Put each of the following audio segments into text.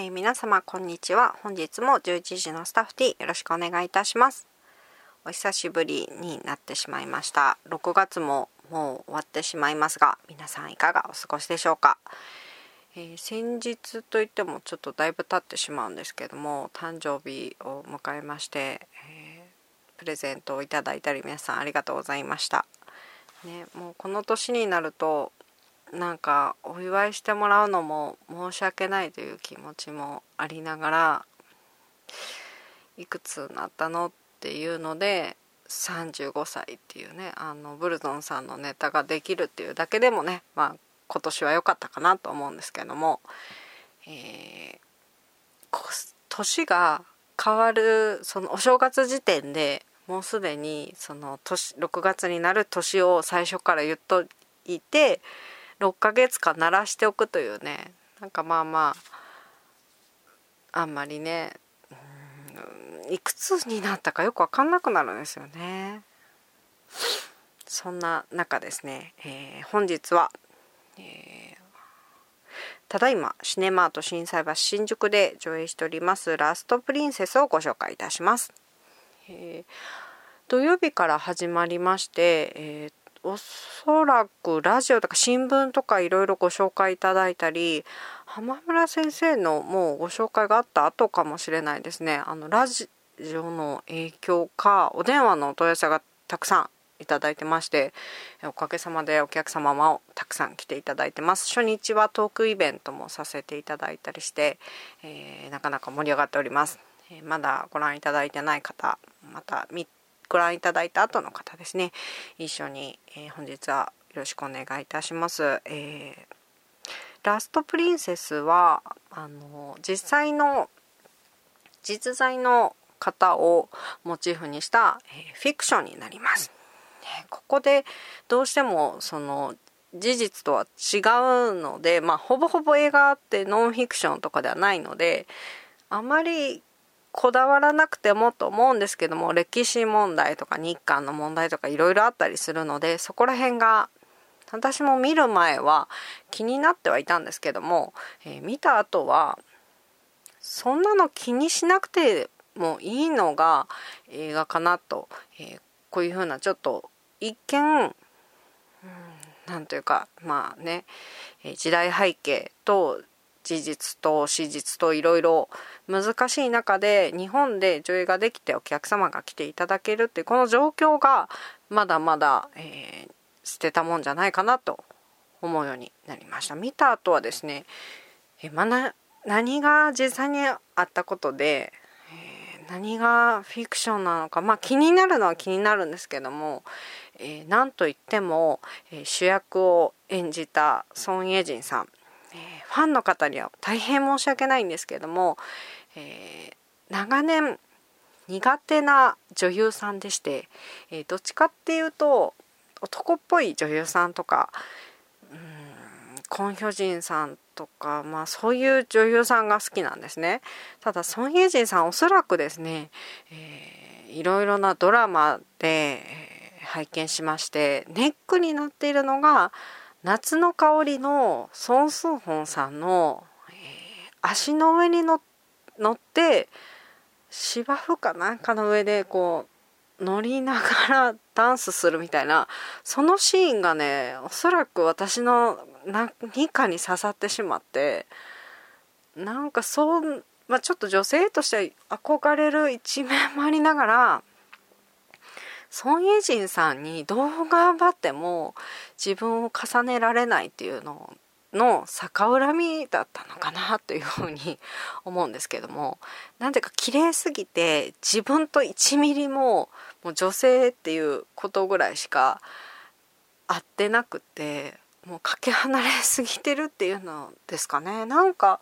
えー、皆様こんにちは。本日も11時のスタッフ T よろしくお願いいたします。お久しぶりになってしまいました。6月ももう終わってしまいますが皆さんいかがお過ごしでしょうか、えー、先日といってもちょっとだいぶ経ってしまうんですけども誕生日を迎えまして、えー、プレゼントをいただいたり皆さんありがとうございました。ね、もうこの年になるとなんかお祝いしてもらうのも申し訳ないという気持ちもありながらいくつになったのっていうので35歳っていうねあのブルゾンさんのネタができるっていうだけでもねまあ今年は良かったかなと思うんですけども、えー、年が変わるそのお正月時点でもうすでにその年6月になる年を最初から言っといて6ヶ月間鳴らしておくというねなんかまあまああんまりねいくつになったかよく分かんなくなるんですよね。そんな中ですね、えー、本日は、えー、ただいまシネマート心斎橋新宿で上映しておりますラストプリンセスをご紹介いたします。えー、土曜日から始まりまして、えおそらくラジオとか新聞とかいろいろご紹介いただいたり浜村先生のもうご紹介があった後かもしれないですね。あのラジオの影響かお電話のお問い合わせがたくさんいただいてましておかげさまでお客様もたくさん来ていただいてます。初日はトークイベントもさせていただいたりして、えー、なかなか盛り上がっております、えー、まだご覧いただいてない方また見ご覧いただいた後の方ですね。一緒に、えー、本日はよろしくお願いいたします、えー、ラストプリンセスはあの実際の実在の方をモチーフにした、えー、フィクションになります、ここでどうしてもその事実とは違うので、まあ、ほぼほぼ映画ってノンフィクションとかではないのであまりこだわらなくてもと思うんですけども歴史問題とか日韓の問題とかいろいろあったりするのでそこら辺が私も見る前は気になってはいたんですけども、えー、見た後はそんなの気にしなくてもいいのが映画かなと、えー、こういうふうなちょっと一見何というかまあね時代背景と事実と史実といろいろ難しい中で日本で上映ができてお客様が来ていただけるってこの状況がまだまだ、えー、捨てたもんじゃないかなと思うようになりました。見た後はですね、えまな何が実際にあったことで、えー、何がフィクションなのかまあ気になるのは気になるんですけども、えー、なんといっても、えー、主役を演じたソン・イェジンさん。ファンの方には大変申し訳ないんですけれども、え、長年苦手な女優さんでして、え、どっちかっていうと男っぽい女優さんとかうんコン・ヒョジンさんとか、まあ、そういう女優さんが好きなんですね。ただソン・イェジンさんおそらくですね、えー、いろいろなドラマで、拝見しましてネックになっているのが夏の香りのソン・スンホンさんの、えー、足の上に乗って芝生かなんかの上でこう乗りながらダンスするみたいなそのシーンがねおそらく私の何かに刺さってしまってなんかそう、まあ、ちょっと女性として憧れる一面もありながらソン・イェジンさんにどう頑張っても自分を重ねられないっていうのの逆恨みだったのかなというふうに思うんですけどもなんでか綺麗すぎて自分と1ミリももう女性っていうことぐらいしか合ってなくてもうかけ離れすぎてるっていうのですかね。なんか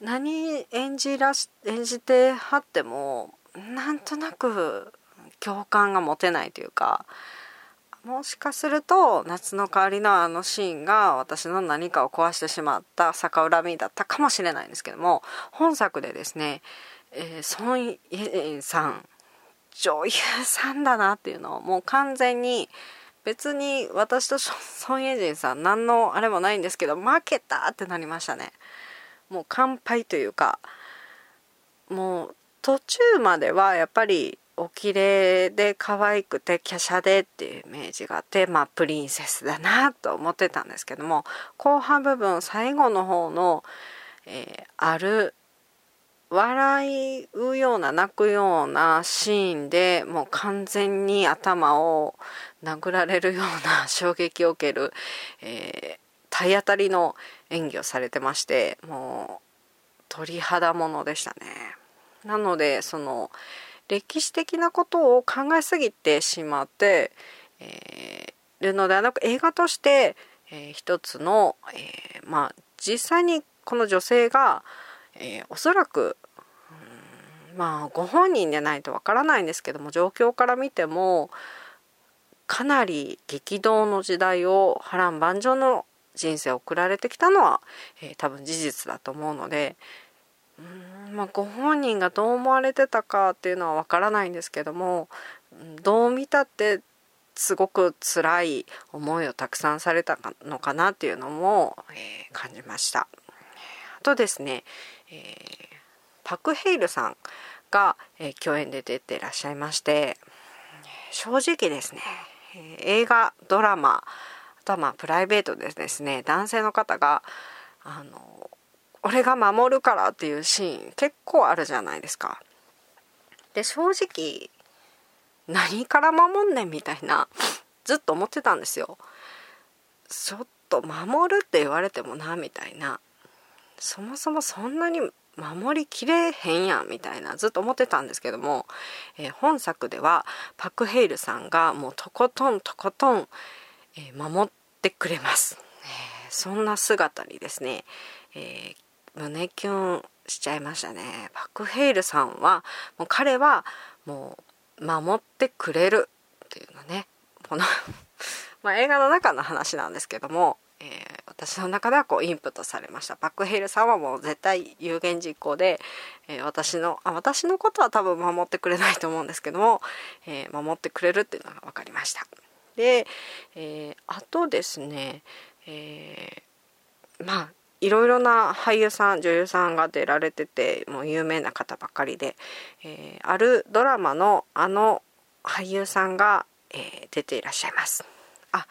何演じらし演じてはってもなんとなく共感が持てないというかもしかすると夏の香りのあのシーンが私の何かを壊してしまった逆恨みだったかもしれないんですけども本作でですね、えー、ソン・イェンさん女優さんだなっていうのをもう完全に別に私とソン・イェジンさん何のあれもないんですけど負けたってなりましたね。もう乾杯というかもう途中まではやっぱりお綺麗で可愛くて華奢でっていうイメージがあってまあプリンセスだなと思ってたんですけども後半部分最後の方の、えー、ある笑うような泣くようなシーンでもう完全に頭を殴られるような衝撃を受ける、えー、体当たりの演技をされてましてもう鳥肌ものでしたね。なのでその歴史的なことを考えすぎてしまって、えー、るのではなく映画として、えー、一つの、えー、まあ実際にこの女性が、えー、おそらくまあご本人でないとわからないんですけども状況から見てもかなり激動の時代を波乱万丈の人生を送られてきたのは、えー、多分事実だと思うのでうんまあ、ご本人がどう思われてたかっていうのはわからないんですけどもどう見たってすごく辛い思いをたくさんされたのかなっていうのも、えー、感じました。あとですね、えー、パク・ヘイルさんが、えー、共演で出ていらっしゃいまして正直ですね、え映画ドラマあとはまあプライベートでですね男性の方があの俺が守るからっていうシーン結構あるじゃないですか。で正直何から守んねんみたいな ずっと思ってたんですよ。ちょっと守るって言われてもなみたいなそもそもそんなに守りきれへんやんみたいなずっと思ってたんですけども、えー、本作ではパク・ヘイルさんがもうとことんとことん、えー、守ってくれます、えー、そんな姿にですね、え胸キュンしちゃいましたね。パク・ヘイルさんはもう彼はもう守ってくれるっていうのね。この ま、映画の中の話なんですけども、えー、私の中ではこうインプットされました。パク・ヘイルさんはもう絶対有言実行で、えー、私のあ私のことは多分守ってくれないと思うんですけども、えー、守ってくれるっていうのが分かりました。で、えあとですね、えまあいろいろな俳優さん女優さんが出られててもう有名な方ばっかりで、えー、あるドラマのあの俳優さんが、えー、出ていらっしゃいます。あ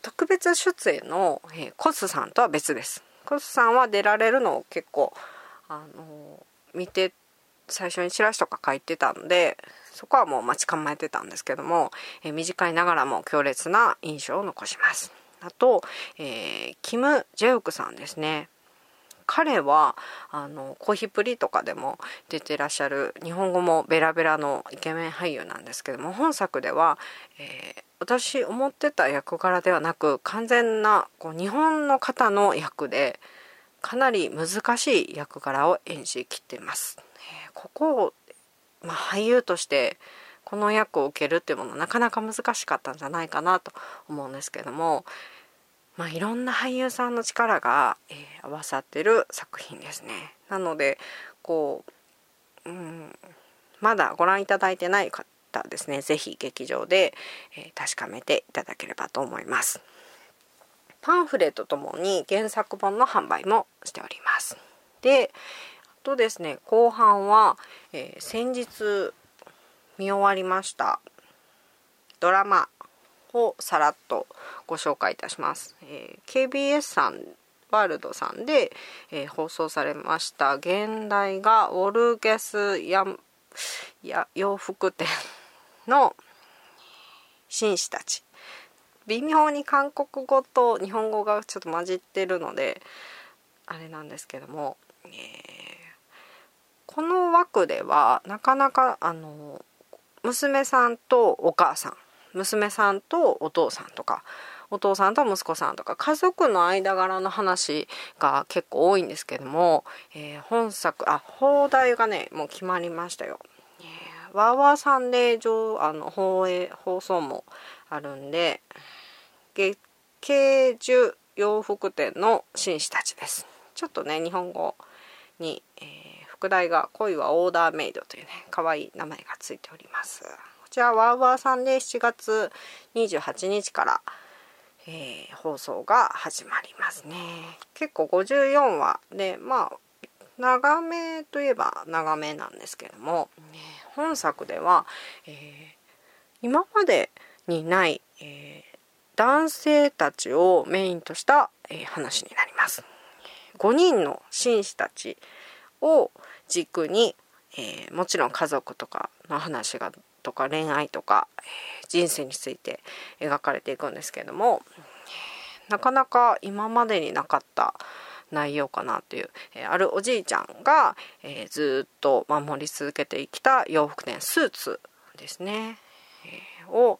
特別出演の、えー、コスさんとは別です。コスさんは出られるのを結構あの見て最初にチラシとか書いてたんでそこはもう待ち構えてたんですけども、え短いながらも強烈な印象を残します。あと、えー、キム・ジェウクさんですね彼はあのコーヒープリとかでも出てらっしゃる日本語もベラベラのイケメン俳優なんですけども本作では、えー、私思ってた役柄ではなく完全なこう日本の方の役でかなり難しい役柄を演じきってます。えー、ここを、まあ、俳優としてこの役を受けるっていうものはなかなか難しかったんじゃないかなと思うんですけども、まあ、いろんな俳優さんの力が、えー、合わさってる作品ですね。なのでこう、うん、まだご覧いただいてない方ですね是非劇場で、えー、確かめていただければと思います。パンフレットともに原作本の販売もしております。であとですね後半は、えー、先日見終わりました。ドラマをさらっとご紹介いたします、えー、KBS さんワールドさんで、えー、放送されました現代がウォルゲスやや洋服店の紳士たち。微妙に韓国語と日本語がちょっと混じってるのであれなんですけども、えー、この枠ではなかなかあの娘さんとお母さん娘さんとお父さんとかお父さんと息子さんとか家族の間柄の話が結構多いんですけども、えー、本作あ放題がねもう決まりましたよ。えー、ワーワーサンデー上あの放映放送もあるんで月経樹洋服店の紳士たちです。ちょっとね日本語に、えー副題が恋はオーダーメイドというね可愛い名前がついております。こちらワーワーさんで7月28日から、えー、放送が始まりますね。結構54話でまあ長めといえば長めなんですけども、本作では、えー、今までにない、えー、男性たちをメインとした、えー、話になります。5人の紳士たちを軸に、えー、もちろん家族とかの話がとか恋愛とか、えー、人生について描かれていくんですけどもなかなか今までになかった内容かなという、えー、あるおじいちゃんが、えー、ずっと守り続けてきた洋服店スーツですね、えー、を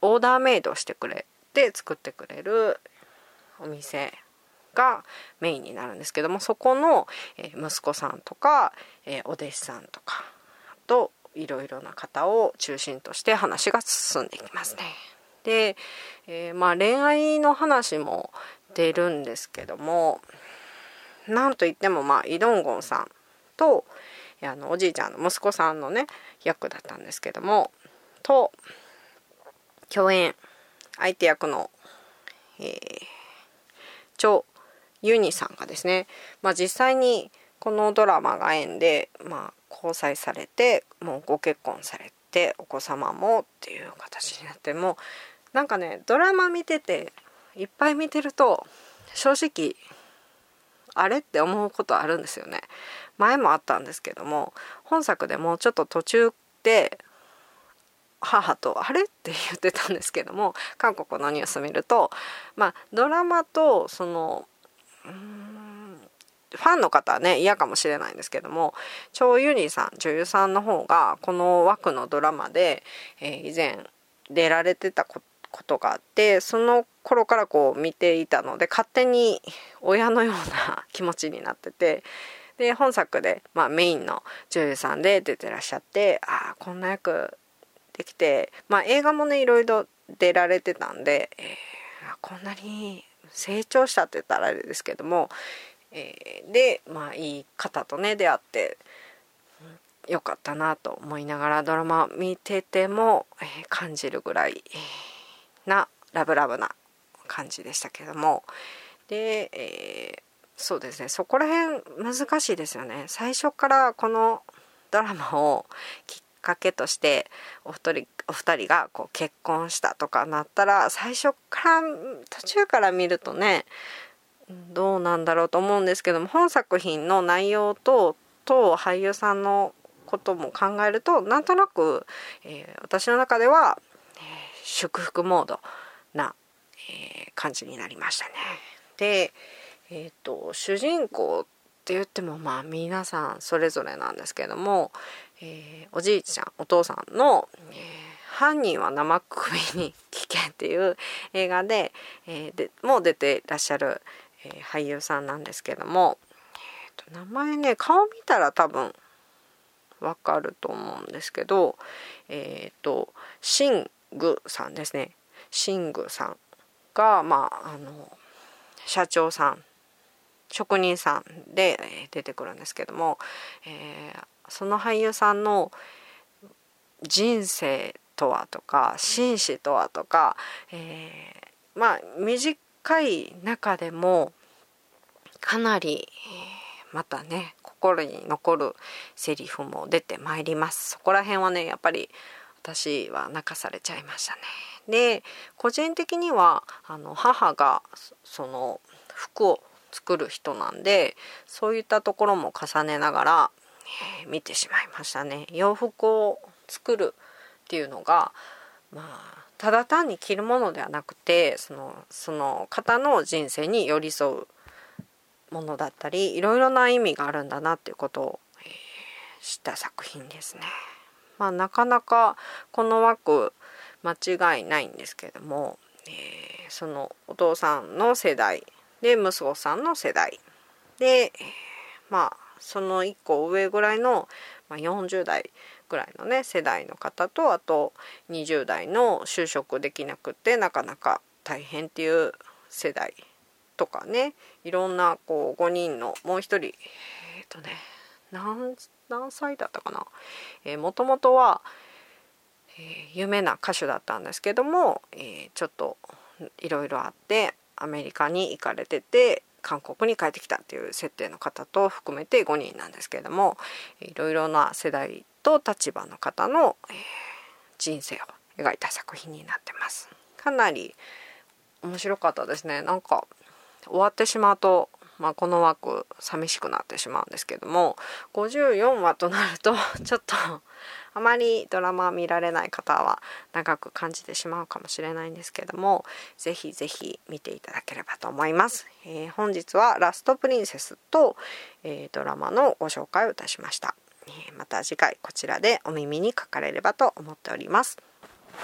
オーダーメイドしてくれて作ってくれるお店がメインになるんですけどもそこの、息子さんとか、お弟子さんとかといろいろな方を中心として話が進んでいきますね。で、えー、まあ恋愛の話も出るんですけどもなんといってもまあイ・ドンゴンさんとあのおじいちゃんの息子さんのね役だったんですけどもと共演相手役の、えー、チョ・ユニさんがですね、まあ、実際にこのドラマが縁で、まあ、交際されてもうご結婚されてお子様もっていう形になってもなんかねドラマ見てていっぱい見てると正直あれって思うことあるんですよね。前もあったんですけども本作でもちょっと途中で母と「あれ?」って言ってたんですけども韓国のニュース見るとまあドラマとそのうんファンの方はね嫌かもしれないんですけどもチョウ・ユニさん女優さんの方がこの枠のドラマで、えー、以前出られてたことがあってその頃からこう見ていたので勝手に親のような気持ちになっててで本作で、まあ、メインの女優さんで出てらっしゃってああこんな役できて、まあ、映画もねいろいろ出られてたんで、えー、こんなに成長したって言ったらあれですけども、えー、でまあいい方とね出会ってよかったなと思いながらドラマ見てても、えー、感じるぐらいなラブラブな感じでしたけども。で、えー、そうですねそこら辺難しいですよね。最初からこのドラマをきっかけとしてお二人お二人がこう結婚したとかなったら最初から途中から見るとねどうなんだろうと思うんですけども本作品の内容とと俳優さんのことも考えるとなんとなく、えー、私の中では、えー、祝福モードな、えー、感じになりましたね。で、えーと、主人公って言ってもまあ皆さんそれぞれなんですけども、えー、おじいちゃんお父さんの、えー、犯人は生首に危険」っていう映画で,、えー、でもう出てらっしゃる、えー、俳優さんなんですけども、えーと、名前ね顔見たら多分わかると思うんですけどえっ、ー、とシングさんですね。シングさんがまああの社長さん職人さんで出てくるんですけども、えー、その俳優さんの人生とはとか紳士とはとか、えー、まあ短い中でもかなり、またね心に残るセリフも出てまいります。そこら辺はねやっぱり私は泣かされちゃいましたね。で個人的にはあの母がその服を作る人なんでそういったところも重ねながら見てしまいましたね。洋服を作るっていうのがまあただ単に着るものではなくてそのその方の人生に寄り添うものだったりいろいろな意味があるんだなっていうことを、えー、知った作品ですね。まあ、なかなかこの枠間違いないんですけども、えー、そのお父さんの世代で息子さんの世代で、まあその1個上ぐらいの、まあ、40代ぐらいのね世代の方とあと20代の就職できなくてなかなか大変っていう世代とかねいろんなこう5人のもう一人えっ、とね何何歳だったかな、えー、もともとは、えー、有名な歌手だったんですけども、えー、ちょっといろいろあってアメリカに行かれてて韓国に帰ってきたっていう設定の方と含めて5人なんですけれどもいろいろな世代と立場の方の、えー、人生を描いた作品になってます。かなり面白かったですね。なんか終わってしまうと、まあ、この枠寂しくなってしまうんですけども54話となると ちょっとあまりドラマ見られない方は長く感じてしまうかもしれないんですけどもぜひぜひ見ていただければと思います、えー、本日はラストプリンセスと、えー、ドラマのご紹介をいたしました、また次回こちらでお耳にかかれればと思っております。